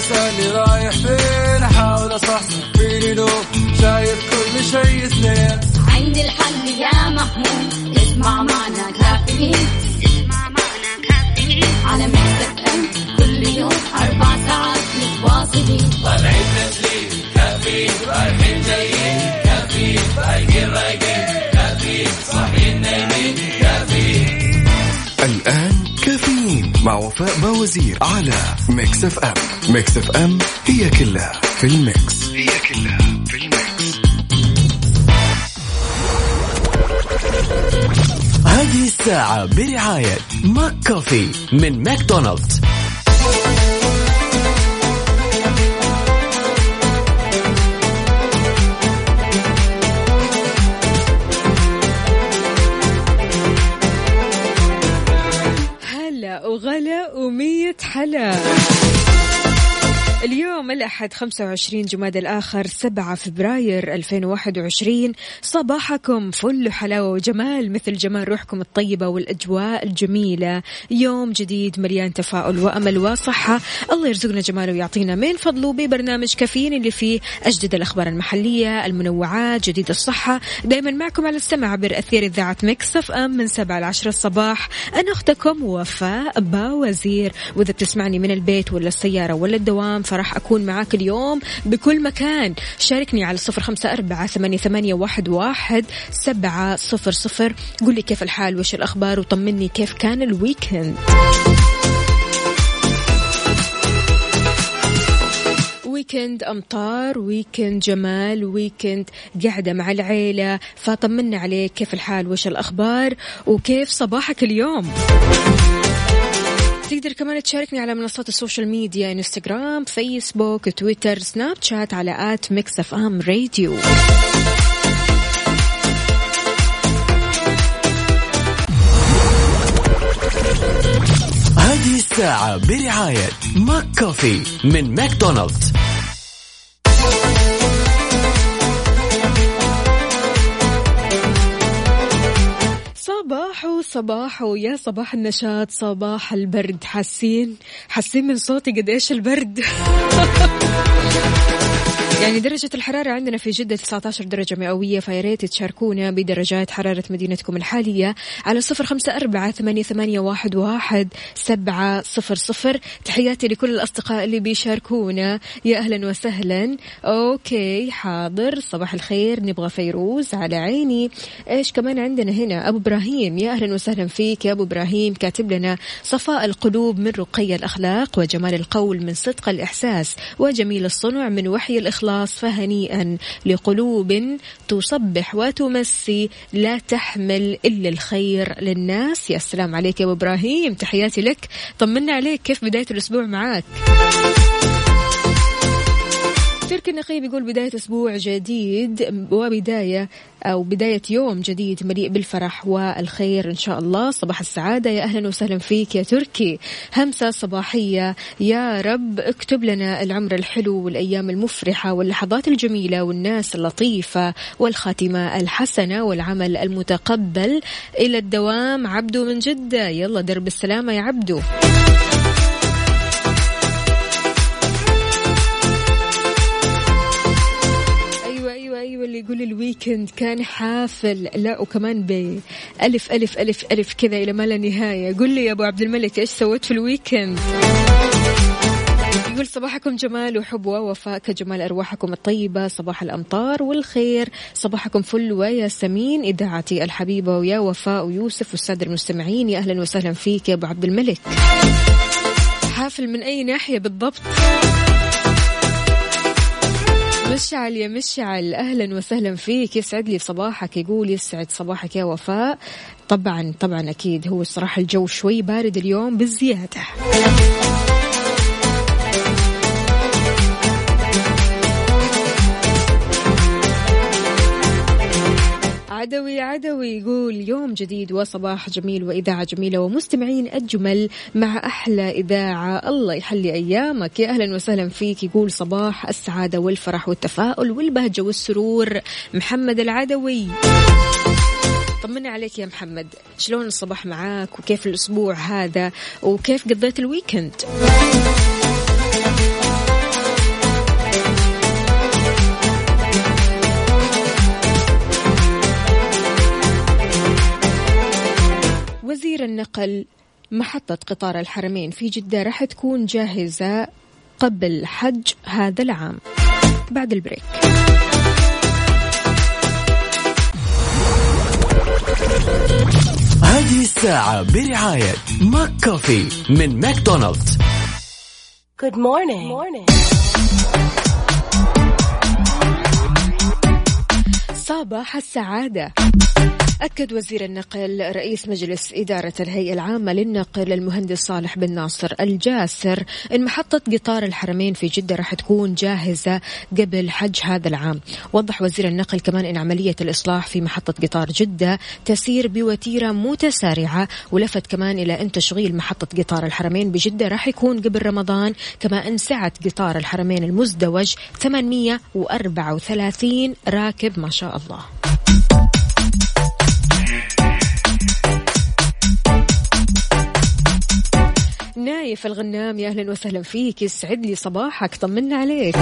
تسألني رايح فين؟ أحاول أصحصح فيني لو شايف كل شيء سنين عندي الحل يا محمود. اسمع معنا كافيين. اسمع معنا كافيين. على مكتب ام كل يوم أربع ساعات متواصلين. طالعين تسليم كافيين. رايحين جايين. كافيين. رايقين رايقين. كافيين. صاحيين نايمين. كافيين. الآن كافيين مع وفاء باوزير على Mix FM Mix FM هي كلها في ال mix. هي كلها في ال mix. هذه الساعة برعاية McCoffee من ماكدونالدز. Yeah. اليوم الأحد 25 جماد الآخر 7 فبراير 2021 صباحكم فل حلاوة وجمال مثل جمال روحكم الطيبة والأجواء الجميلة. يوم جديد مليان تفاؤل وأمل وصحة. الله يرزقنا جماله ويعطينا من فضله ببرنامج كافيين اللي فيه أجدد الأخبار المحلية المنوعات جديد الصحة. دايما معكم على السمع عبر أثير إذاعة مكسف أم من 7 ل 10 الصباح. أنا أختكم وفاء باوزير. وإذا بتسمعني من البيت ولا السيارة ولا الدوام فراح أكون معاك اليوم بكل مكان. شاركني على صفر خمسة أربعة ثمانية, واحد, سبعة صفر صفر. قل لي كيف الحال وش الأخبار وطمني كيف كان ال weekend. weekend أمطار weekend جمال weekend قاعدة مع العيلة. فطمنا عليك كيف الحال وش الأخبار وكيف صباحك اليوم؟ تقدر كمان تشاركني على منصات ال social media انستغرام فيسبوك تويتر سناب شات على at Mix FM Radio. هذه الساعة برعاية McCoffee من ماكدونالدز. صباحو صباحو يا صباح النشاط صباح البرد. حاسين حاسين من صوتي قد إيش البرد. يعني درجة الحرارة عندنا في جدة 19 درجة مئوية فيا ريت تشاركونا بدرجات حرارة مدينتكم الحالية على صفر خمسة أربعة ثمانية, ثمانية واحد, واحد سبعة صفر صفر. تحياتي لكل الأصدقاء اللي بيشاركونا. يا أهلا وسهلا. أوكي حاضر. صباح الخير. نبغى فيروز على عيني. إيش كمان عندنا هنا؟ أبو إبراهيم. يا أهلا وسهلا فيك يا أبو إبراهيم. كاتب لنا صفاء القلوب من رقي الأخلاق وجمال القول من صدق الإحساس وجميل الصنع من وحي الإخلاص فهنيئا لقلوب تصبح وتمسي لا تحمل إلا الخير للناس. يا سلام عليك يا أبو إبراهيم تحياتي لك. طمنا عليك كيف بداية الأسبوع معاك تركي النقي بيقول بداية أسبوع جديد وبداية أو بداية يوم جديد مليء بالفرح والخير إن شاء الله. صباح السعادة. يا أهلا وسهلا فيك يا تركي. همسة صباحية. يا رب اكتب لنا العمر الحلو والأيام المفرحة واللحظات الجميلة والناس اللطيفة والخاتمة الحسنة والعمل المتقبل. إلى الدوام عبدو من جدة. يلا درب السلامة يا عبدو. أيوه أيوه أيوه اللي يقول الويكند كان حافل. لا وكمان بألف ألف ألف ألف كذا إلى ما لا نهاية. قل لي يا أبو عبد الملك إيش سويت في ال weekend يقول صباحكم جمال وحب ووفاء كجمال أرواحكم الطيبة صباح الأمطار والخير. صباحكم فل وياسمين إذاعتي الحبيبة ويا وفاء ويوسف والسادة المستمعين. يا أهلا وسهلا فيك يا أبو عبد الملك. حافل من أي ناحية بالضبط؟ مشعل يا مشعل. أهلا وسهلا فيك. يسعد لي صباحك. يقول يسعد صباحك يا وفاء. طبعا طبعا أكيد. هو الصراحة الجو شوي بارد اليوم بالزيادة. عدوي عدوي يقول يوم جديد وصباح جميل وإذاعة جميلة ومستمعين أجمل مع أحلى إذاعة. الله يحلي أيامك. يا أهلا وسهلا فيك. يقول صباح السعادة والفرح والتفاؤل والبهجة والسرور. محمد العدوي. طمنا عليك يا محمد. شلون الصباح معاك؟ وكيف الأسبوع هذا؟ وكيف قضيت الويكند؟ النقل محطة قطار الحرمين في جدة راح تكون جاهزة قبل حج هذا العام بعد ال break هذه الساعة برعاية McCafé من ماكدونالدز Good morning. Good morning. صباح السعادة أكد وزير النقل رئيس مجلس إدارة الهيئة العامة للنقل المهندس صالح بن ناصر الجاسر أن محطة قطار الحرمين في جدة راح تكون جاهزة قبل حج هذا العام. وضح وزير النقل كمان أن عملية الإصلاح في محطة قطار جدة تسير بوتيرة متسارعة ولفت كمان إلى أن تشغيل محطة قطار الحرمين بجدة راح يكون قبل رمضان. كما أن سعة قطار الحرمين المزدوج 834 راكب ما شاء الله. نايف الغنام. يا أهلا وسهلا فيك. يسعد لي صباحك. طمنا عليك.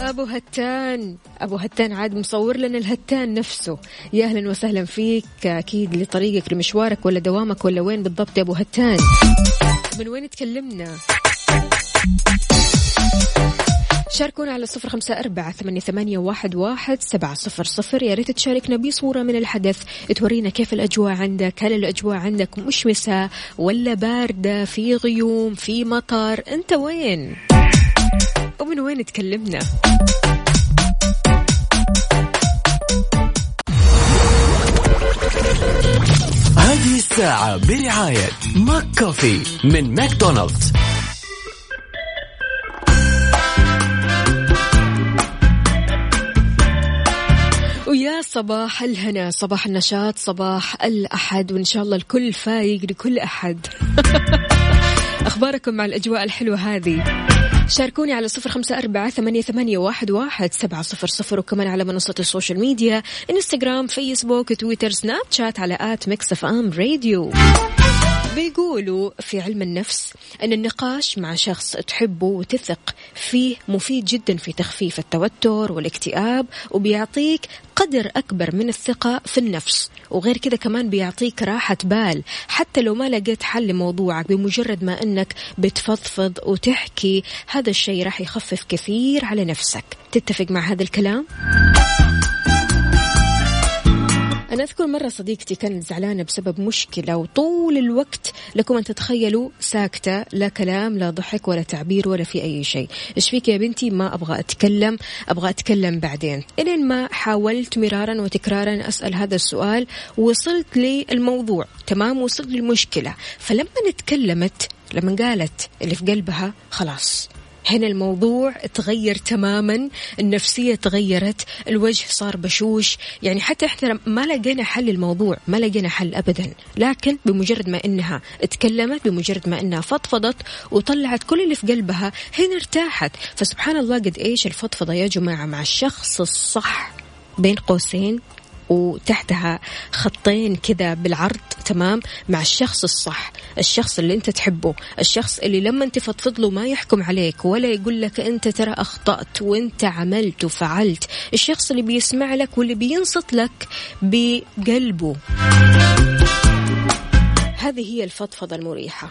أبو هتان. أبو هتان عاد مصور لنا الهتان نفسه. يا أهلا وسهلا فيك. أكيد لطريقك لمشوارك ولا دوامك ولا وين بالضبط يا أبو هتان. من وين تكلمنا؟ شاركونا على صفر خمسة أربعة ثمانية, واحد, واحد سبعة صفر صفر. يا ريت تشاركنا بصورة من الحدث. تورينا كيف الأجواء عندك هل الأجواء عندك مشمسة ولا باردة؟ في غيوم في مطر أنت وين؟ ومن وين تكلمنا؟ هذه الساعة برعاية McCafé من ماكدونالدز. ويا صباح الهنا صباح النشاط صباح الأحد وإن شاء الله الكل فايق لكل أحد. أخباركم مع الأجواء الحلوة هذه. شاركوني على صفر خمسة أربعة ثمانية, ثمانية واحد, واحد سبعة صفر صفر وكمان على منصة ال social media إنستغرام فيسبوك تويتر سناب شات على at Mix FM Radio. بيقولوا في علم النفس أن النقاش مع شخص تحبه وتثق فيه مفيد جدا في تخفيف التوتر والاكتئاب وبيعطيك قدر أكبر من الثقة في النفس. وغير كذا كمان بيعطيك راحة بال. حتى لو ما لقيت حل لموضوعك بمجرد ما أنك بتفضفض وتحكي هذا الشيء راح يخفف كثير على نفسك. تتفق مع هذا الكلام؟ أنا أذكر مرة صديقتي كانت زعلانة بسبب مشكلة وطول الوقت لكم أن تتخيلوا ساكتة لا كلام لا ضحك ولا تعبير ولا في أي شيء. إيش فيك يا بنتي؟ ما أبغى أتكلم أبغى أتكلم بعدين. إلين ما حاولت مرارا وتكرارا أسأل هذا السؤال وصلت للموضوع. تمام؟ وصلت للمشكلة. فلما تكلمت لما قالت اللي في قلبها خلاص. هنا الموضوع تغير تماما النفسية تغيرت الوجه صار بشوش. يعني حتى إحنا ما لقينا حل الموضوع ما لقينا حل أبدا. لكن بمجرد ما إنها تكلمت بمجرد ما إنها فضفضت وطلعت كل اللي في قلبها هنا ارتاحت. فسبحان الله قد إيش الفضفضة يا جماعة مع الشخص الصح بين قوسين وتحتها خطين كذا بالعرض تمام؟ مع الشخص الصح الشخص اللي انت تحبه الشخص اللي لما انت تفضفض له ما يحكم عليك ولا يقول لك انت ترى أخطأت وانت عملت وفعلت. الشخص اللي بيسمع لك واللي بينصت لك بقلبه. هذه هي الفضفضة المريحة.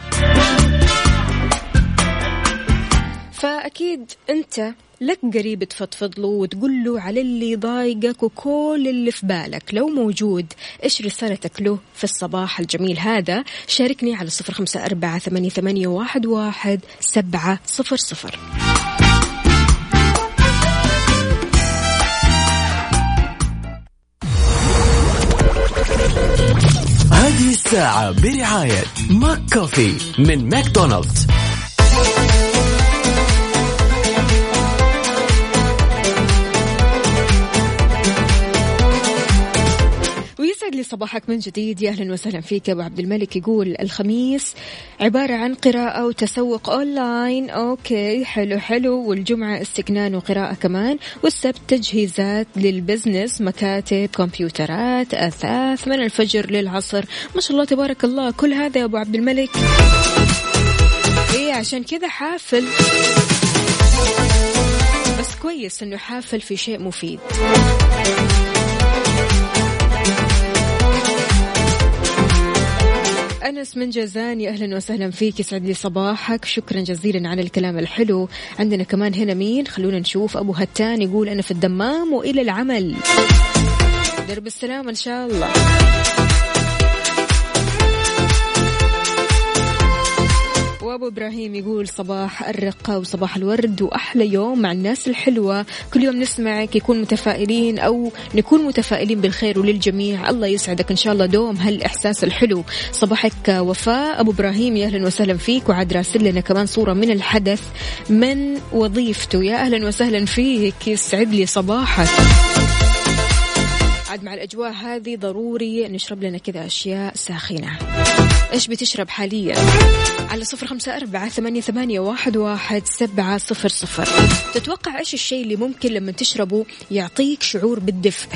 فأكيد أنت لك قريب تفضفض له وتقول له على اللي ضايقك وكل اللي في بالك. لو موجود إيش رسالتك له في الصباح الجميل هذا؟ شاركني على صفر خمسة أربعة ثمانية, واحد سبعة صفر صفر. هذه الساعة برعاية McCafé من ماكدونالدز. لي صباحك من جديد. يا أهلا وسهلا فيك أبو عبد الملك. يقول الخميس عبارة عن قراءة وتسوق online. okay حلو حلو. والجمعة استكنان وقراءة كمان. والسبت تجهيزات لل business مكاتب كمبيوترات أثاث. من الفجر للعصر. ما شاء الله تبارك الله. كل هذا يا أبو عبد الملك. إيه عشان كذا حافل. بس كويس إنه حافل في شيء مفيد. أنس من جازان يا أهلا وسهلا فيك يسعد لي صباحك. شكرا جزيلا على الكلام الحلو. عندنا كمان هنا مين؟ خلونا نشوف. أبو هتان يقول أنا في الدمام وإلى العمل. درب السلام إن شاء الله. وابو إبراهيم يقول صباح الرقة وصباح الورد وأحلى يوم مع الناس الحلوة. كل يوم نسمعك يكون متفائلين أو نكون متفائلين بالخير وللجميع. الله يسعدك إن شاء الله دوم هالإحساس الحلو. صباحك وفاء. أبو إبراهيم يا أهلا وسهلا فيك وعاد راسل لنا كمان صورة من الحدث. من وظيفته؟ يا أهلا وسهلا فيك. يسعد لي صباحك. عاد مع الأجواء هذه ضروري نشرب لنا كذا أشياء ساخنة. إيش بتشرب حاليا؟ على صفر خمسة أربعة ثمانية, ثمانية واحد, واحد سبعة صفر صفر. تتوقع إيش الشيء اللي ممكن لما تشربه يعطيك شعور بالدفء؟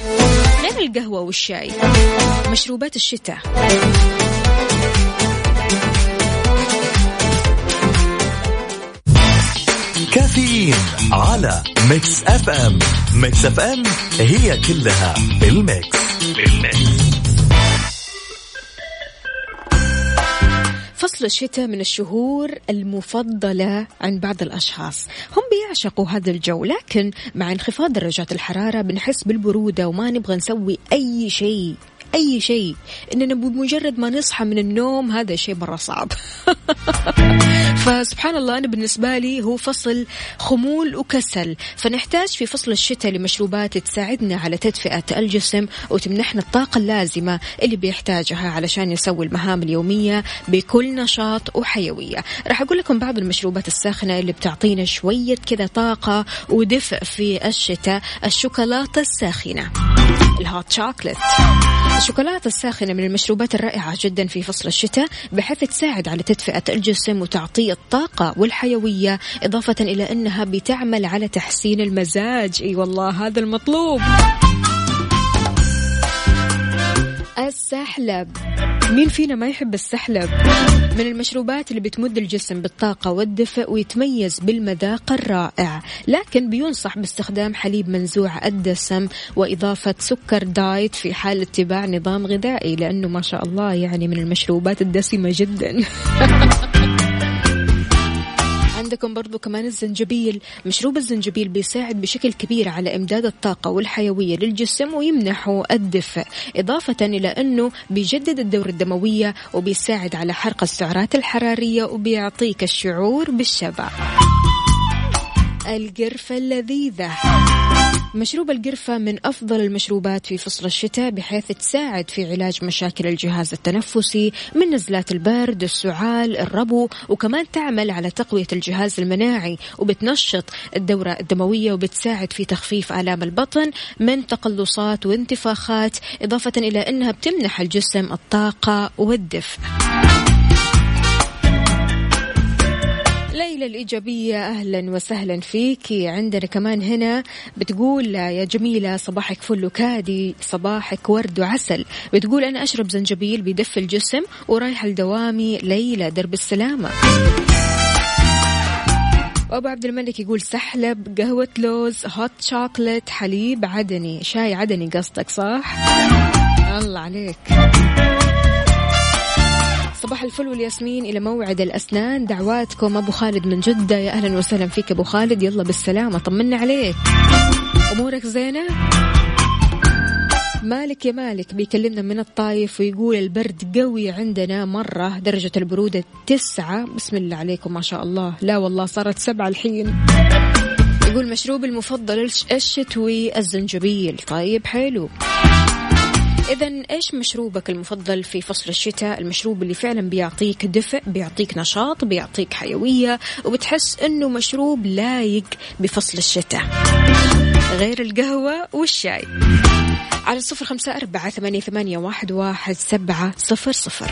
غير القهوة والشاي. مشروبات الشتاء. كافيين على Mix FM. Mix FM هي كلها بال mix. بال mix. فصل الشتاء من الشهور المفضلة عند بعض الأشخاص. هم بيعشقوا هذا الجو لكن مع انخفاض درجات الحرارة بنحس بالبرودة وما نبغى نسوي أي شيء. أي شيء. إننا بمجرد ما نصحى من النوم هذا شيء مرة صعب. فسبحان الله أنا بالنسبة لي هو فصل خمول وكسل. فنحتاج في فصل الشتاء لمشروبات تساعدنا على تدفئة الجسم وتمنحنا الطاقة اللازمة اللي بيحتاجها علشان يسوي المهام اليومية بكل نشاط وحيوية. راح أقول لكم بعض المشروبات الساخنة اللي بتعطينا شوية كذا طاقة ودفء في الشتاء الشوكولاتة الساخنة. الهوت شوكليت الشوكولاتة الساخنة من المشروبات الرائعة جدا في فصل الشتاء بحيث تساعد على تدفئة الجسم وتعطيه الطاقة والحيوية إضافة إلى أنها بتعمل على تحسين المزاج. إي والله هذا المطلوب. السحلب. مين فينا ما يحب السحلب؟ من المشروبات اللي بتمد الجسم بالطاقة والدفء ويتميز بالمذاق الرائع. لكن بينصح باستخدام حليب منزوع الدسم وإضافة سكر دايت في حال اتباع نظام غذائي لأنه ما شاء الله يعني من المشروبات الدسمة جدا. عندكم برضو كمان الزنجبيل. مشروب الزنجبيل بيساعد بشكل كبير على إمداد الطاقة والحيوية للجسم ويمنحه الدفء إضافة إلى أنه بيجدد الدورة الدموية وبيساعد على حرق السعرات الحرارية وبيعطيك الشعور بالشبع. القرفة اللذيذة. مشروب القرفة من أفضل المشروبات في فصل الشتاء بحيث تساعد في علاج مشاكل الجهاز التنفسي من نزلات البرد السعال الربو وكمان تعمل على تقوية الجهاز المناعي وبتنشط الدورة الدموية وبتساعد في تخفيف آلام البطن من تقلصات وانتفاخات إضافة إلى أنها بتمنح الجسم الطاقة والدفء. ليلى الإيجابية أهلا وسهلا فيك. عندنا كمان هنا بتقول يا جميلة صباحك فل وكادي صباحك ورد وعسل. بتقول أنا أشرب زنجبيل بيدفي الجسم ورايحة لدوامي ليلى درب السلامة. وابو عبد الملك يقول سحلب قهوة لوز هوت شوكلت حليب عدني شاي عدني قصدك صح؟ الله عليك. صباح الفل والياسمين إلى موعد الأسنان. دعواتكم أبو خالد من جدة. يا أهلا وسهلا فيك أبو خالد. يلا بالسلامة طمنا عليك. أمورك زينة؟ مالك يا مالك بيكلمنا من الطايف ويقول البرد قوي عندنا مرة درجة البرودة تسعة. بسم الله عليكم ما شاء الله. لا والله صارت سبعة الحين. يقول مشروب المفضل الشتوي الزنجبيل. طيب حلو. إذا إيش مشروبك المفضل في فصل الشتاء؟ المشروب اللي فعلا بيعطيك دفء، بيعطيك نشاط، بيعطيك حيوية، وبتحس إنه مشروب لايق بفصل الشتاء. غير القهوة والشاي. على صفر خمسة أربعة ثمانية, ثمانية واحد, واحد سبعة صفر صفر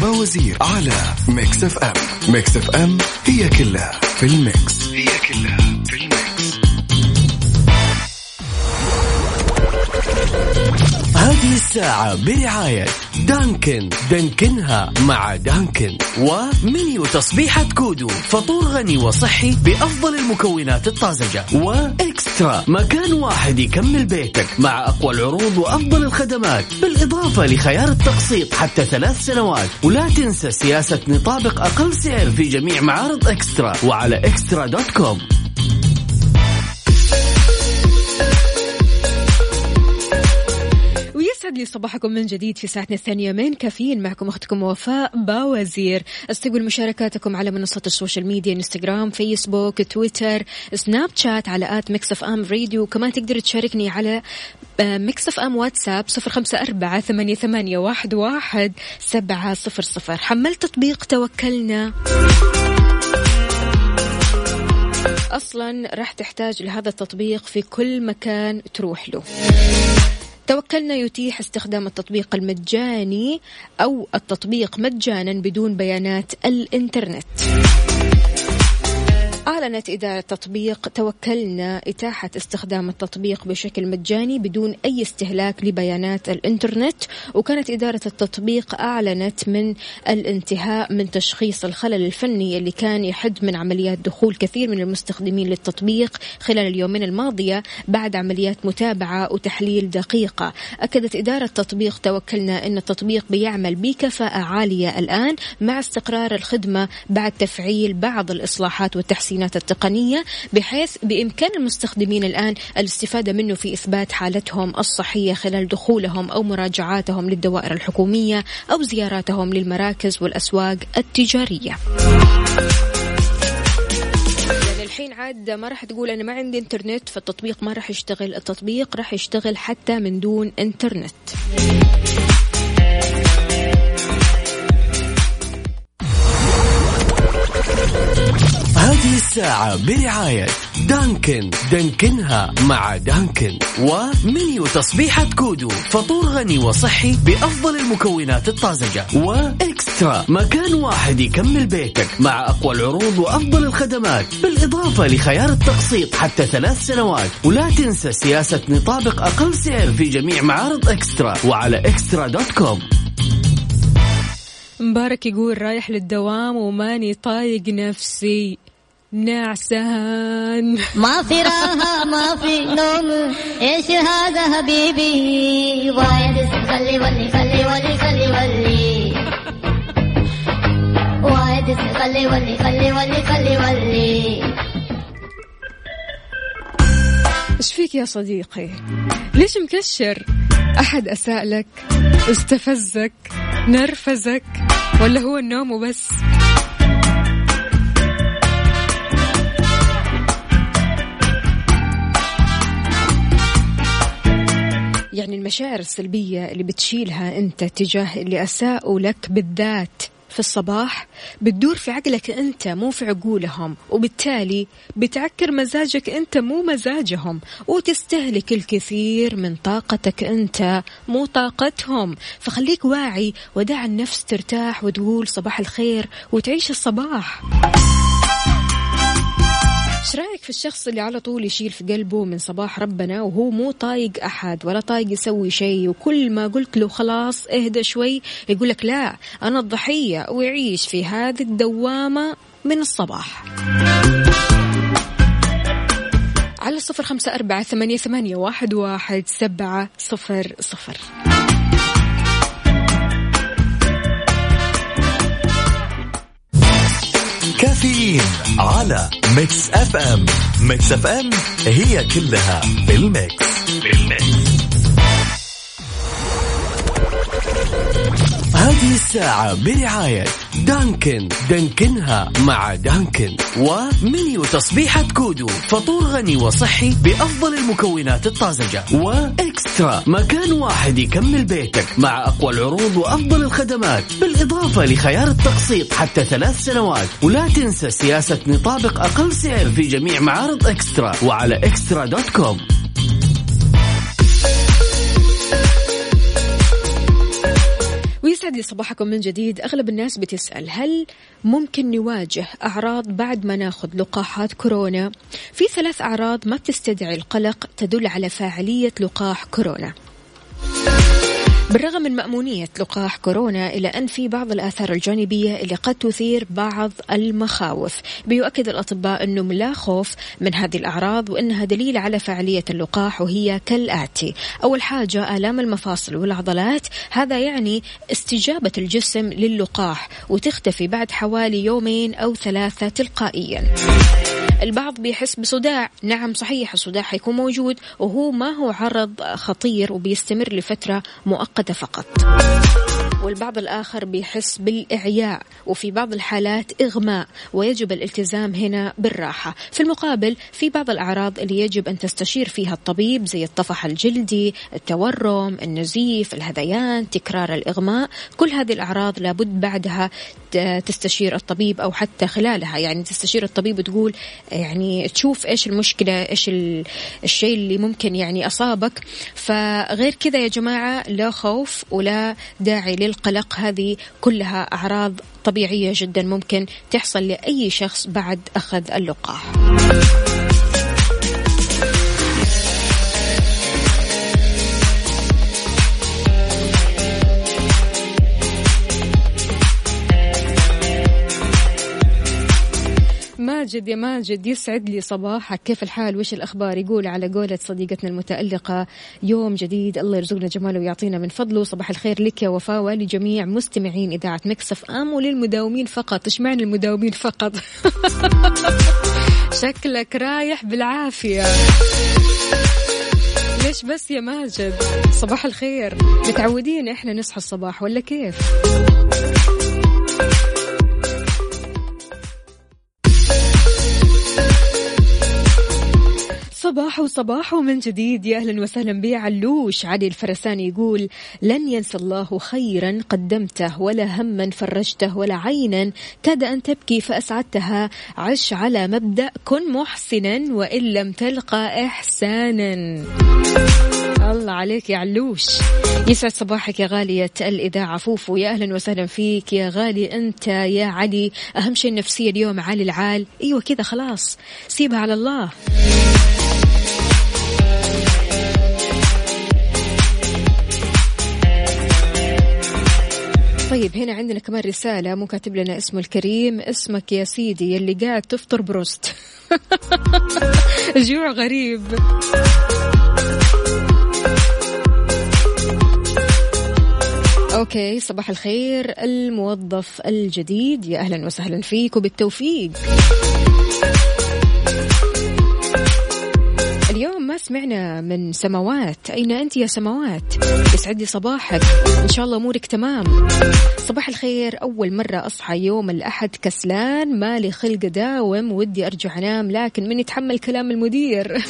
باوزير على Mix FM. Mix FM هي كلها في ال mix. هي كلها في ال mix. هذه الساعة برعاية دانكن دانكنها مع دانكن. ومنيو تصبيحة كودو فطور غني وصحي بأفضل المكونات الطازجة. وإكسترا مكان واحد يكمل بيتك مع أقوى العروض وأفضل الخدمات بالإضافة لخيار التقسيط حتى ثلاث سنوات. ولا تنسى سياسة نطابق أقل سعر في جميع معارض إكسترا وعلى إكسترا dot com. ويسعد لي صباحكم من جديد في ساعتنا الثانية من كافيين معكم أختكم وفاء باوزير. استقبل مشاركاتكم على منصات ال social media إنستغرام فيسبوك تويتر سناب شات على at Mix FM Radio. وكمان تقدر تشاركني على آه، Mix FM واتساب صفر خمسة أربعة ثمانية, ثمانية واحد, واحد سبعة صفر صفر. حملت تطبيق توكلنا. أصلا راح تحتاج لهذا التطبيق في كل مكان تروح له. توكلنا يتيح استخدام التطبيق المجاني أو التطبيق مجانا بدون بيانات الإنترنت. أعلنت إدارة تطبيق توكلنا إتاحة استخدام التطبيق بشكل مجاني بدون أي استهلاك لبيانات الإنترنت وكانت إدارة التطبيق أعلنت من الانتهاء من تشخيص الخلل الفني اللي كان يحد من عمليات دخول كثير من المستخدمين للتطبيق خلال اليومين الماضية بعد عمليات متابعة وتحليل دقيقة. أكدت إدارة تطبيق توكلنا أن التطبيق بيعمل بكفاءة عالية الآن مع استقرار الخدمة بعد تفعيل بعض الإصلاحات والتحسينات التقنية بحيث بإمكان المستخدمين الآن الاستفادة منه في إثبات حالتهم الصحية خلال دخولهم أو مراجعاتهم للدوائر الحكومية أو زياراتهم للمراكز والأسواق التجارية. الحين عاد ما راح تقول أنا ما عندي إنترنت فالتطبيق ما راح يشتغل. التطبيق راح يشتغل حتى من دون إنترنت. الساعة برعاية دانكن. دانكنها مع دانكن. ومنيو تصبيحة كودو. فطور غني وصحي بأفضل المكونات الطازجة. وإكسترا. مكان واحد يكمل بيتك مع أقوى العروض وأفضل الخدمات. بالإضافة لخيار التقسيط حتى ثلاث سنوات. ولا تنسى سياسة نطابق أقل سعر في جميع معارض إكسترا. وعلى إكسترا dot com. مبارك يقول رايح للدوام وماني طايق نفسي. نعسان. ما في راحة ما في نوم. إيش هذا حبيبي؟ وايد خلي ولي خلي ولي خلي ولي. وايد خلي ولي خلي ولي خلي ولي. إيش فيك يا صديقي؟ ليش مكشر؟ أحد اساء لك استفزك نرفزك ولا هو النوم وبس؟ يعني المشاعر السلبية اللي بتشيلها أنت تجاه اللي أساءوا لك بالذات في الصباح بتدور في عقلك أنت مو في عقولهم وبالتالي بتعكر مزاجك أنت مو مزاجهم وتستهلك الكثير من طاقتك أنت مو طاقتهم. فخليك واعي ودع النفس ترتاح وتقول صباح الخير وتعيش الصباح. إيش رأيك في الشخص اللي على طول يشيل في قلبه من صباح ربنا وهو مو طايق أحد ولا طايق يسوي شيء وكل ما قلت له خلاص اهدى شوي يقول لك لا أنا الضحية ويعيش في هذه الدوامة من الصباح. على صفر خمسة أربعة ثمانية, ثمانية واحد, واحد سبعة صفر صفر. كافيين على Mix FM. Mix FM هي كلها في ال mix في ال mix. هذه الساعة برعاية دانكن. دانكنها مع دانكن. ومنيو تصبيحة كودو. فطور غني وصحي بأفضل المكونات الطازجة. وإكسترا. مكان واحد يكمل بيتك مع أقوى العروض وأفضل الخدمات. بالإضافة لخيار التقسيط حتى ثلاث سنوات. ولا تنسى سياسة نطابق أقل سعر في جميع معارض إكسترا. وعلى إكسترا دوت كوم. ويسعد لي صباحكم من جديد. أغلب الناس بتسأل هل ممكن نواجه أعراض بعد ما ناخذ لقاحات كورونا؟ في ثلاث أعراض ما تستدعي القلق تدل على فاعلية لقاح كورونا. بالرغم من مأمونية لقاح كورونا إلا أن في بعض الآثار الجانبية اللي قد تثير بعض المخاوف. بيؤكد الأطباء أنهم لا خوف من هذه الأعراض وأنها دليل على فعالية اللقاح وهي كالآتي. أول حاجة آلام المفاصل والعضلات. هذا يعني استجابة الجسم للقاح وتختفي بعد حوالي يومين أو ثلاثة تلقائيا. البعض بيحس بصداع. نعم صحيح الصداع حيكون موجود وهو ما هو عرض خطير وبيستمر لفترة مؤقتة فقط. والبعض الآخر بيحس بالإعياء وفي بعض الحالات إغماء ويجب الالتزام هنا بالراحة. في المقابل في بعض الأعراض اللي يجب أن تستشير فيها الطبيب زي الطفح الجلدي التورم النزيف الهذيان تكرار الإغماء. كل هذه الأعراض لابد بعدها تستشير الطبيب أو حتى خلالها. يعني تستشير الطبيب وتقول يعني تشوف إيش المشكلة إيش الشيء اللي ممكن يعني أصابك. فغير كذا يا جماعة لا خوف ولا داعي للقلق هذه كلها أعراض طبيعية جدا ممكن تحصل لأي شخص بعد أخذ اللقاح. ماجد يا ماجد يسعد لي صباحك. كيف الحال؟ وش الأخبار؟ يقول على قولة صديقتنا المتألقة يوم جديد الله يرزقنا جماله ويعطينا من فضله. صباح الخير لك يا وفاء ولجميع مستمعين إذاعة مكسف أم وللمداومين فقط. إيش معنى المداومين فقط؟ شكلك رايح بالعافية. ليش بس يا ماجد؟ صباح الخير. متعودين إحنا نصحى الصباح ولا كيف؟ صباح وصباح من جديد. يا أهلا وسهلا بي علوش. علي الفرساني يقول لن ينسى الله خيرا قدمته ولا هما فرجته ولا عينا كاد أن تبكي فأسعدتها. عش على مبدأ كن محسنا وإن لم تلقى احسانا. الله عليك يا علوش. يسعد صباحك يا غالية الإذاعة فوفو يا أهلا وسهلا فيك يا غالي. أنت يا علي أهم شيء النفسية اليوم علي العال. أيوة كذا خلاص. سيبها على الله. طيب هنا عندنا كمان رسالة مو كاتب لنا اسمه الكريم. اسمك يا سيدي اللي قاعد تفطر بروست. جوع غريب. okay صباح الخير الموظف الجديد. يا أهلا وسهلا فيك وبالتوفيق. سمعنا من سماوات. أين أنت يا سماوات؟ يسعد لي صباحك. إن شاء الله أمورك تمام. صباح الخير. أول مرة أصحى يوم الأحد كسلان مالي خلق داوم ودي أرجع أنام لكن من يتحمل كلام المدير؟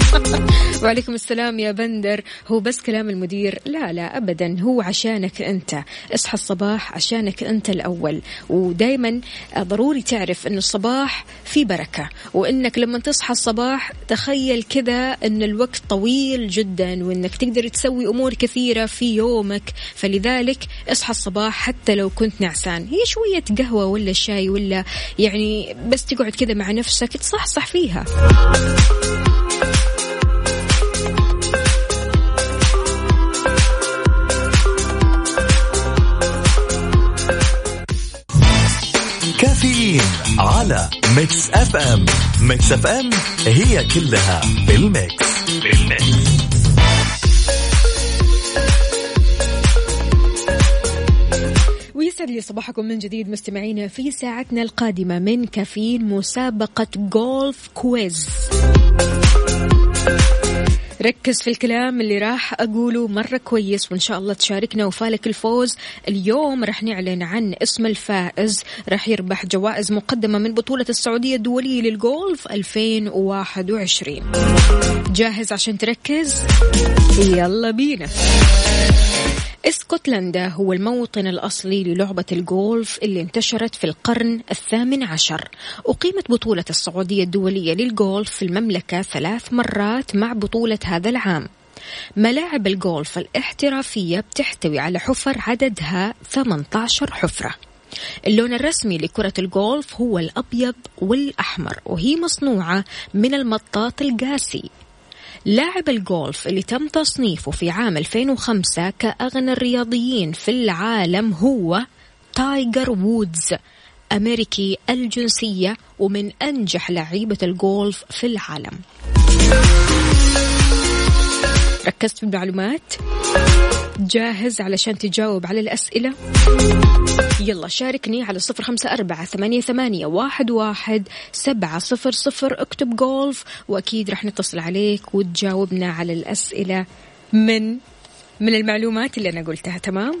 وعليكم السلام يا بندر. هو بس كلام المدير؟ لا لا أبدا. هو عشانك أنت. اصحى الصباح عشانك أنت الأول. ودايما ضروري تعرف أن الصباح في بركة وأنك لما تصحى الصباح تخيل كذا أن الوقت طويل جدا وأنك تقدر تسوي أمور كثيرة في يومك. فلذلك اصحى الصباح حتى لو كنت نعسان. هي شوية قهوة ولا شاي ولا يعني بس تقعد كذا مع نفسك تصحصح فيها. Mix FM Mix FM هي كلها بال Mix بال Mix ويسعد لي صباحكم من جديد مستمعينا في ساعتنا القادمة من كافيين مسابقة Golf Quiz ركز في الكلام اللي راح أقوله مرة كويس وإن شاء الله تشاركنا وفالك الفوز. اليوم راح نعلن عن اسم الفائز. راح يربح جوائز مقدمة من بطولة السعودية الدولية للجولف 2021 جاهز عشان تركز؟ يلا بينا. اسكتلندا هو الموطن الأصلي للعبة الجولف اللي انتشرت في القرن الثامن عشر. أقيمت بطولة السعودية الدولية للجولف في المملكة ثلاث مرات مع بطولة هذا العام. ملاعب الجولف الاحترافية بتحتوي على حفر عددها 18 حفرة. اللون الرسمي لكرة الجولف هو الأبيض والأحمر وهي مصنوعة من المطاط القاسي. لاعب الجولف اللي تم تصنيفه في عام 2005 كأغنى الرياضيين في العالم هو تايجر وودز أمريكي الجنسية ومن أنجح لعيبة الجولف في العالم. ركزت في المعلومات؟ جاهز علشان تجاوب على الأسئلة يلا شاركني على صفر خمسة أربعة ثمانية, ثمانية واحد, واحد سبعة صفر صفر اكتب جولف وأكيد رح نتصل عليك وتجاوبنا على الأسئلة من من المعلومات اللي أنا قلتها تمام؟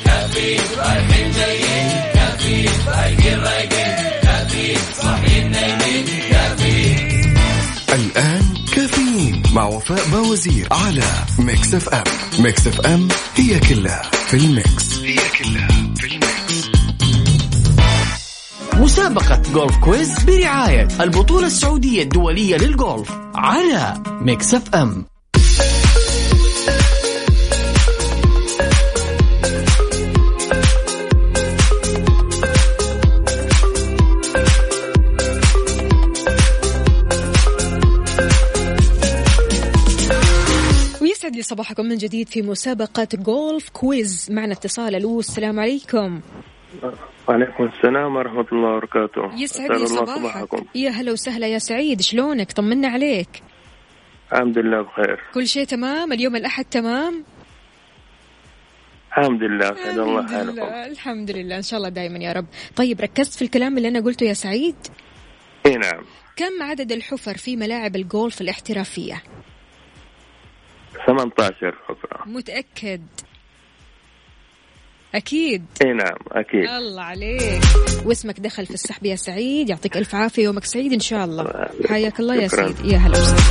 وفاء باوزير على Mix FM Mix FM هي كلها في ال Mix. هي كلها في ال Mix. مسابقة Golf Quiz برعاية البطولة السعودية الدولية للجولف على Mix FM صباحكم من جديد في مسابقة Golf Quiz. معنا اتصال. ألو السلام عليكم. وعليكم السلام ورحمة الله وبركاته. يسعد لي صباحك. يا هلا وسهلا يا سعيد. شلونك؟ طمنا عليك. الحمد لله بخير. كل شيء تمام؟ اليوم الأحد تمام؟ الحمد لله سعد الله حالكم. الحمد لله. إن شاء الله دائما يا رب. طيب ركزت في الكلام اللي أنا قلته يا سعيد؟ إي نعم. كم عدد الحفر في ملاعب الجولف الاحترافية؟ 18 حفرة متأكد؟ أكيد؟ إي نعم أكيد. الله عليك. واسمك دخل في السحب يا سعيد يعطيك ألف عافية يومك سعيد إن شاء الله. حياك الله يا سعيد. يا هلا وسهلا.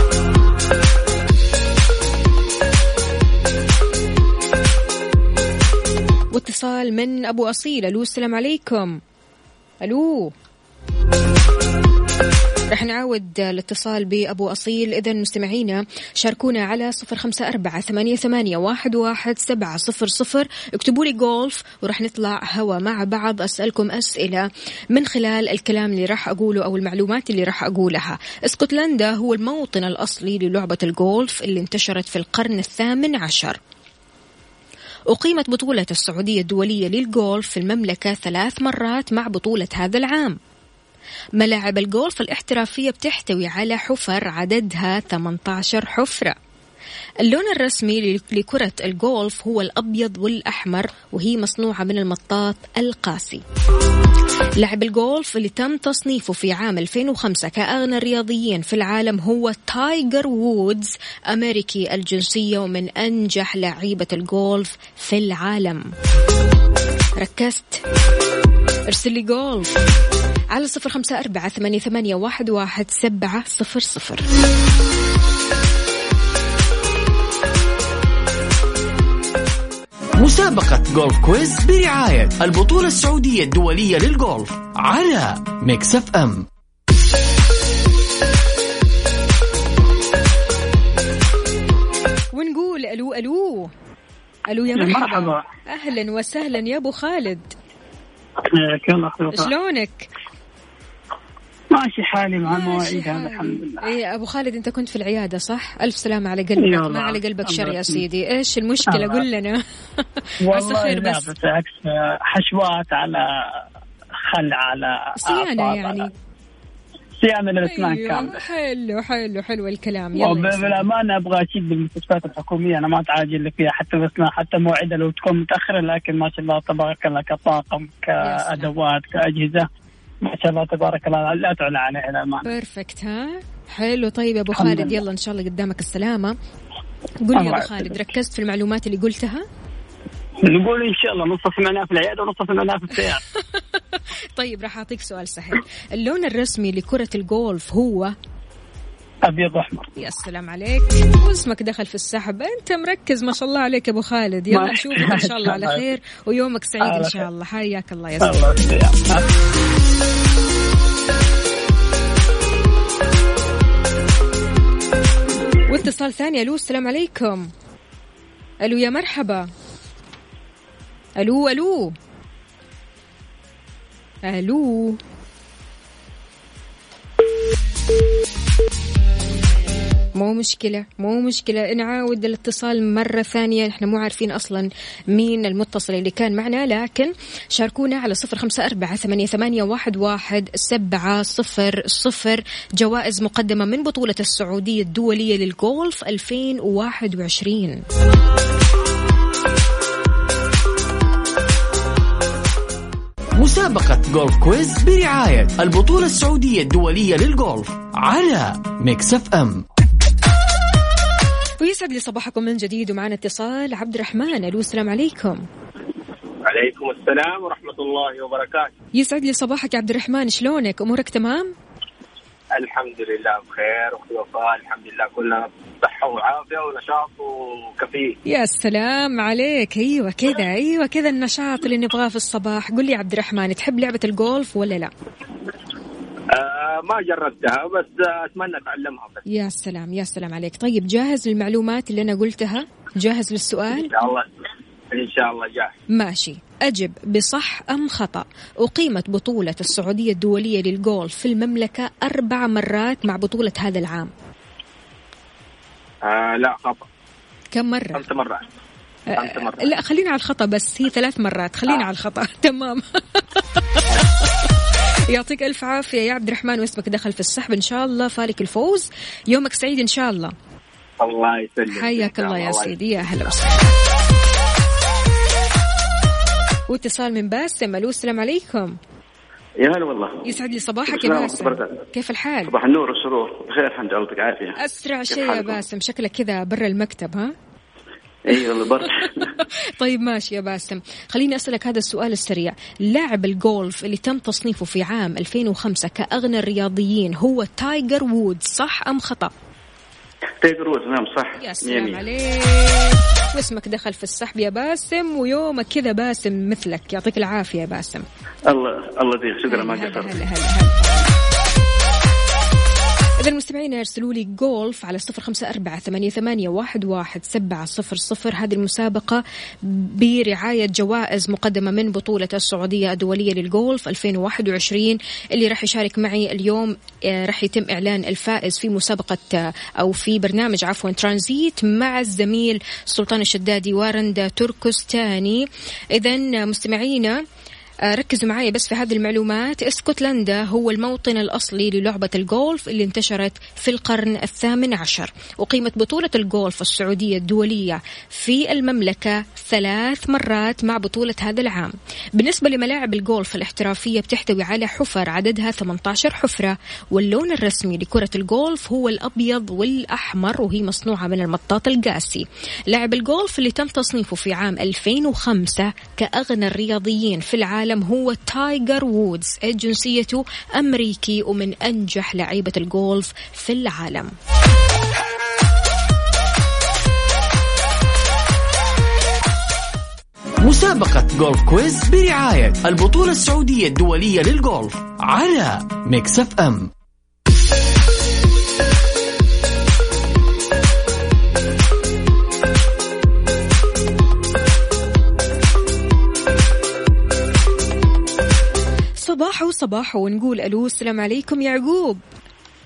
واتصال من أبو أصيل. ألو السلام عليكم. ألو. رح نعاود الاتصال بأبو أصيل. إذا مستمعينا شاركونا على صفر خمسة أربعة ثمانية, ثمانية واحد, واحد سبعة صفر صفر. اكتبوا لي جولف ورح نطلع هوا مع بعض. أسألكم أسئلة من خلال الكلام اللي راح أقوله أو المعلومات اللي راح أقولها. اسكتلندا هو الموطن الأصلي للعبة الجولف اللي انتشرت في القرن الثامن عشر. أقيمت بطولة السعودية الدولية للجولف في المملكة ثلاث مرات مع بطولة هذا العام. ملاعب الجولف الاحترافية بتحتوي على حفر عددها 18 حفرة. اللون الرسمي لكرة الجولف هو الأبيض والأحمر وهي مصنوعة من المطاط القاسي. لاعب الجولف اللي تم تصنيفه في عام 2005 كأغنى الرياضيين في العالم هو تايجر وودز أمريكي الجنسية ومن أنجح لعيبة الجولف في العالم. ركزت. ارسل لي جولف على صفر خمسة أربعة ثمانية, ثمانية واحد, واحد سبعة صفر صفر. مسابقة Golf Quiz برعاية البطولة السعودية الدولية للجولف على Mix FM ونقول ألو ألو. ألو يا مرحبا, مرحبا. أهلا وسهلا يا أبو خالد. حياك الله شلونك؟ ماشي حالي مع المواعيد هذا الحمد لله. إيه أبو خالد أنت كنت في العيادة صح؟ ألف سلامة على قلبك. ما على قلبك شر يا سيدي، إيش المشكلة؟ قل لنا. والله خير بس. بالعكس حشوات على خل على صيانة يعني. صيانه للاسنان أيوه كامله حلو حلو حلو الكلام. يلا بالأمانة أبغى أشيد بالمستشفيات الحكومية أنا ما أتعاجل فيها حتى بس حتى مواعيدها لو تكون متأخرة لكن ما شاء الله تبارك الله كطاقم كأدوات كأجهزة ما شاء الله تبارك الله لا تعلى عليها الامانه بيرفكت ها؟ حلو طيب يا أبو خالد يلا إن شاء الله قدامك السلامة. قول لي يا أبو خالد ركزت في المعلومات اللي قلتها؟ نقول إن شاء الله نص سمعناه في العيادة ونص سمعناه في السيارة. طيب راح أعطيك سؤال سهل. اللون الرسمي لكرة الجولف هو؟ أبيض وأحمر. يا سلام عليك. واسمك دخل في السحب. أنت مركز ما شاء الله عليك أبو خالد. يلا نشوفك إن شاء الله على خير. ويومك سعيد إن شاء الله. حياك الله يا سيدي واتصال ثاني. ألو السلام عليكم. ألو يا مرحبا. ألو ألو. ألو. مو مشكلة مو مشكلة. نعاود الاتصال مرة ثانية. إحنا مو عارفين أصلا مين المتصل اللي كان معنا لكن شاركونا على صفر خمسة أربعة ثمانية, ثمانية واحد, واحد سبعة صفر صفر. جوائز مقدمة من بطولة السعودية الدولية للجولف 2021 مسابقة Golf Quiz برعاية البطولة السعودية الدولية للجولف على Mix FM. ويسعد لي صباحكم من جديد ومعنا اتصال عبد الرحمن. ألو السلام عليكم. عليكم السلام ورحمة الله وبركاته. يسعد لي صباحك يا عبد الرحمن. شلونك؟ أمورك تمام؟ الحمد لله بخير وفاء الحمد لله كلنا صحة وعافية ونشاط وكفي يا سلام عليك. أيوه كذا أيوه كذا النشاط اللي نبغاه في الصباح. قل لي عبد الرحمن تحب لعبة الجولف ولا لا؟ آه ما جربتها بس أتمنى أتعلمها. بس يا سلام يا سلام عليك. طيب جاهز للمعلومات اللي أنا قلتها؟ جاهز للسؤال؟ إن شاء الله إن شاء الله جاهز. ماشي. أجب بصح أم خطأ؟ أقيمت بطولة السعودية الدولية للجولف في المملكة أربع مرات مع بطولة هذا العام. آه لا خطأ. كم مرة؟ خمس مرات. خمس مرات. لا خلينا على الخطأ بس هي ثلاث مرات. خلينا آه. على الخطأ. تمام. يعطيك ألف عافية. يا عبد الرحمن واسمك دخل في السحب. إن شاء الله فالك الفوز. يومك سعيد إن شاء الله. الله يسلمك. حياك الله يا سيدي. يا هلا وسهلا. واتصال من باسم ألو السلام عليكم. يا هلا والله. يسعد لي صباحك يا باسم. كيف الحال؟ صباح النور والسرور. بخير الحمد لله يعطيك عافيه أسرع شيء يا باسم. شكلك كذا برا المكتب ها؟ اي والله برا. طيب ماشي يا باسم. خليني أسألك هذا السؤال السريع. لاعب الجولف اللي تم تصنيفه في عام 2005 كأغنى الرياضيين هو تايجر وودز صح أم خطأ؟ تايجر وودز نعم صح. يا سلام عليك. واسمك دخل في السحب يا باسم ويومك كذا باسم مثلك. يعطيك العافية يا باسم. الله الله يديك شكرا ما قصرت. هلا هلا. إذا المستمعين يرسلوا لي جولف على صفر خمسة أربعة ثمانية, ثمانية واحد, واحد سبعة صفر صفر. هذه المسابقة برعاية جوائز مقدمة من بطولة السعودية الدولية للجولف 2021 اللي راح يشارك معي اليوم آه، راح يتم إعلان الفائز في مسابقة آه، أو في برنامج عفوا ترانزيت مع الزميل سلطان الشدادي ورندا تركستاني. إذا مستمعينا آه، ركزوا معي بس في هذه المعلومات. اسكتلندا هو الموطن الأصلي للعبة الجولف اللي انتشرت في القرن الثامن عشر. وقيمة بطولة الجولف السعودية الدولية في المملكة ثلاث مرات مع بطولة هذا العام. بالنسبة لملاعب الجولف الاحترافية بتحتوي على حفر عددها 18 حفرة واللون الرسمي لكرة الجولف هو الأبيض والأحمر وهي مصنوعة من المطاط القاسي. لاعب الجولف اللي تم تصنيفه في عام 2005 كأغنى الرياضيين في العالم العالم هو تايجر وودز جنسيته أمريكي ومن أنجح لعيبة الجولف في العالم. مسابقة Golf Quiz برعاية البطولة السعودية الدولية للجولف على Mix FM صباح وصباح ونقول ألو السلام عليكم يعقوب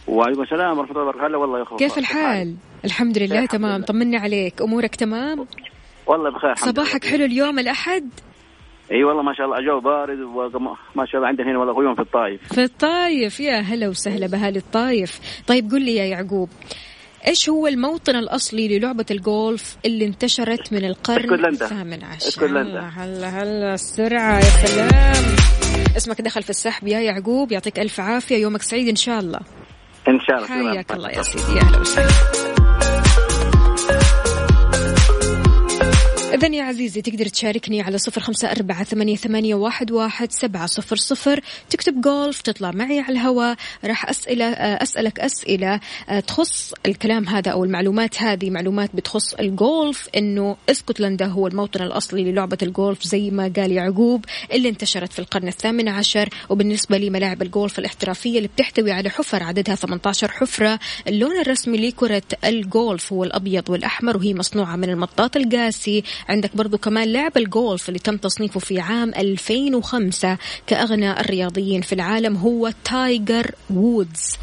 وعليكم السلام ورحمة الله وبركاته. والله يا كيف الحال؟ الحمد لله تمام. طمني عليك. أمورك تمام؟ والله بخير صباحك حلو اليوم الأحد؟ إي والله ما شاء الله الجو بارد وما شاء الله عندنا هنا والله غيوم في الطايف. في الطايف يا هلا وسهلا باهالي الطايف. طيب قل لي يا يعقوب إيش هو الموطن الأصلي للعبة الجولف اللي انتشرت من القرن الثامن عشر؟ اسكتلندا. هلا هلا السرعة يا سلام. اسمك دخل في السحب. يا يعقوب يعطيك ألف عافية. يومك سعيد إن شاء الله. إن شاء الله. حياك الله يا سيدي. يا أهلا وسهلا. إذا يا عزيزي تقدر تشاركني على صفر خمسة أربعة ثمانية, ثمانية واحد, واحد سبعة صفر صفر. تكتب جولف تطلع معي على الهواء. راح أسئلة أسألك أسئلة تخص الكلام هذا أو المعلومات هذه. معلومات بتخص الجولف إنه اسكتلندا هو الموطن الأصلي للعبة الجولف زي ما قال يعقوب اللي انتشرت في القرن الثامن عشر. وبالنسبة لي ملاعب الجولف الاحترافية اللي بتحتوي على حفر عددها 18 حفرة. اللون الرسمي لكرة الجولف هو الأبيض والأحمر وهي مصنوعة من المطاط القاسي. عندك برضو كمان لاعب الجولف اللي تم تصنيفه في عام 2005 كأغنى الرياضيين في العالم هو تايجر وودز.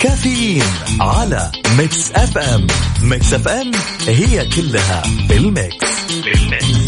كافيين على Mix FM. Mix FM هي كلها بال Mix. بال Mix.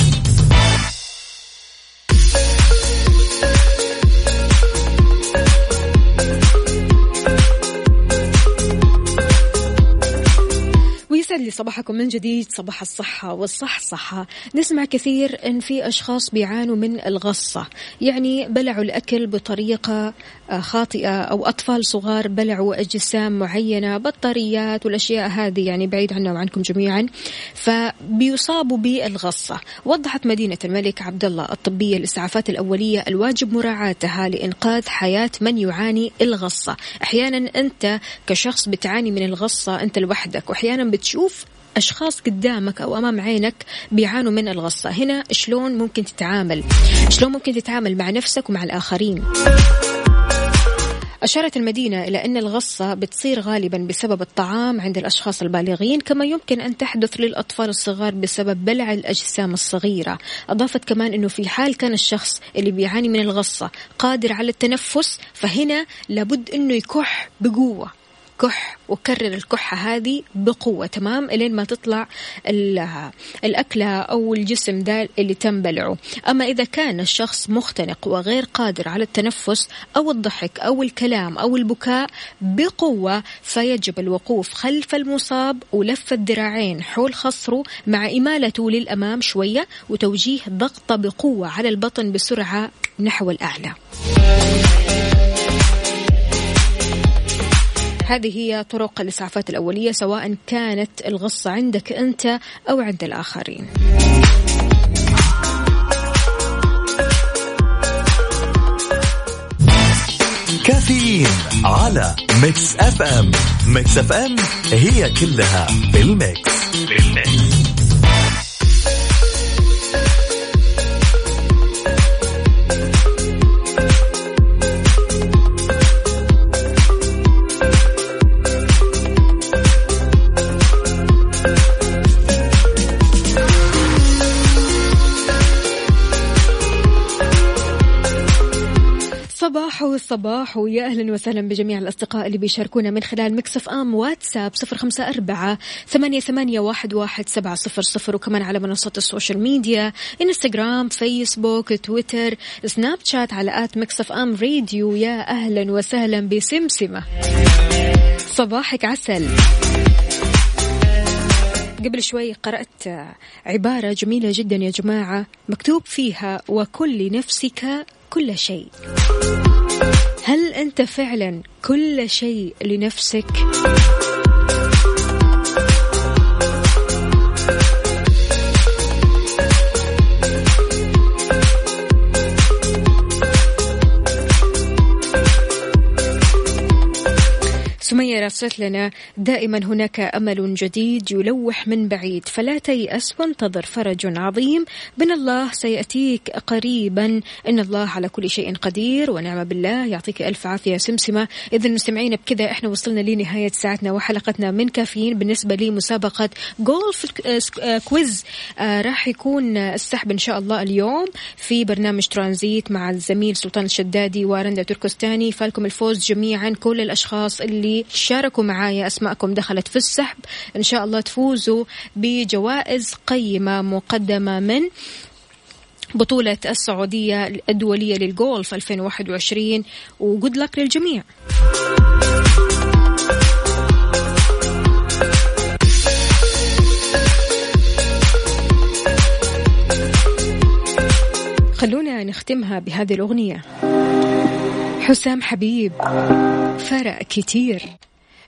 يسعد لي صباحكم من جديد صباح الصحة والصحصحة. نسمع كثير أن في أشخاص بيعانوا من الغصة يعني بلعوا الأكل بطريقة خاطئة أو أطفال صغار بلعوا أجسام معينة بطاريات والأشياء هذه يعني بعيد عنا وعنكم جميعا. فبيصابوا بالغصة. وضحت مدينة الملك عبد الله الطبية الإسعافات الأولية الواجب مراعاتها لإنقاذ حياة من يعاني الغصة. أحيانا أنت كشخص بتعاني من الغصة أنت لوحدك. وأحيانا بتشوف أشخاص قدامك أو أمام عينك بيعانوا من الغصة. هنا شلون ممكن تتعامل؟ شلون ممكن تتعامل مع نفسك ومع الآخرين؟ أشارت المدينة إلى أن الغصة بتصير غالبا بسبب الطعام عند الأشخاص البالغين كما يمكن أن تحدث للأطفال الصغار بسبب بلع الأجسام الصغيرة. أضافت كمان أنه في حال كان الشخص اللي بيعاني من الغصة قادر على التنفس فهنا لابد أنه يكح بقوة. كح وكرر الكحة هذه بقوة تمام؟ إلين ما تطلع الأكلة أو الجسم ذا اللي تم بلعه أما إذا كان الشخص مختنق وغير قادر على التنفس أو الضحك أو الكلام أو البكاء بقوة فيجب الوقوف خلف المصاب ولف الذراعين حول خصره مع إمالته للأمام شوية وتوجيه ضغطة بقوة على البطن بسرعة نحو الأعلى. هذه هي طرق الإسعافات الأولية سواء كانت الغصة عندك أنت أو عند الآخرين. كافيين على Mix FM. Mix FM هي كلها بال Mix بال Mix صباح الصباح. ويا أهلا وسهلا بجميع الأصدقاء اللي بيشاركونا من خلال Mix FM واتساب صفر خمسة أربعة ثمانية, ثمانية واحد, واحد سبعة صفر صفر. وكمان على منصات ال social media إنستغرام فيسبوك تويتر. سناب شات على at Mix FM Radio. يا أهلا وسهلا بسمسمة. صباحك عسل. قبل شوي قرأت عبارة جميلة جدا يا جماعة مكتوب فيها وكن لنفسك كل شيء هل أنت فعلا كل شيء لنفسك؟ أرسلت لنا دائما هناك أمل جديد يلوح من بعيد فلا تيأس وانتظر فرج عظيم. من الله سيأتيك قريبا. إن الله على كل شيء قدير ونعم بالله. يعطيك ألف عافية سمسمة. إذا مستمعين بكذا إحنا وصلنا لنهاية ساعتنا وحلقتنا من كافيين. بالنسبة لمسابقة جولف كويز راح يكون السحب إن شاء الله اليوم في برنامج ترانزيت مع الزميل سلطان الشدادي ورندا تركستاني. فالكم الفوز جميعا كل الأشخاص اللي شاركوا معايا أسماءكم دخلت في السحب. إن شاء الله تفوزوا بجوائز قيمة مقدمة من بطولة السعودية الدولية للجولف 2021 وجود لك للجميع. خلونا نختمها بهذه الأغنية. حسام حبيب. فرق كتير.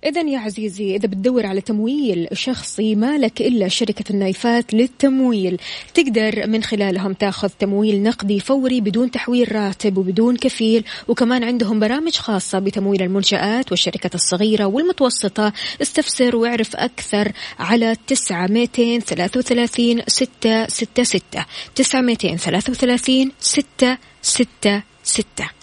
إذا يا عزيزي إذا بتدور على تمويل شخصي ما لك إلا شركة النايفات للتمويل تقدر من خلالهم تاخذ تمويل نقدي فوري بدون تحويل راتب وبدون كفيل وكمان عندهم برامج خاصة بتمويل المنشآت والشركات الصغيرة والمتوسطة. استفسر واعرف أكثر على تسعة ميتين ثلاثة وثلاثين ستة ستة ستة. تسعة ميتين ثلاثة وثلاثين ستة ستة ستة.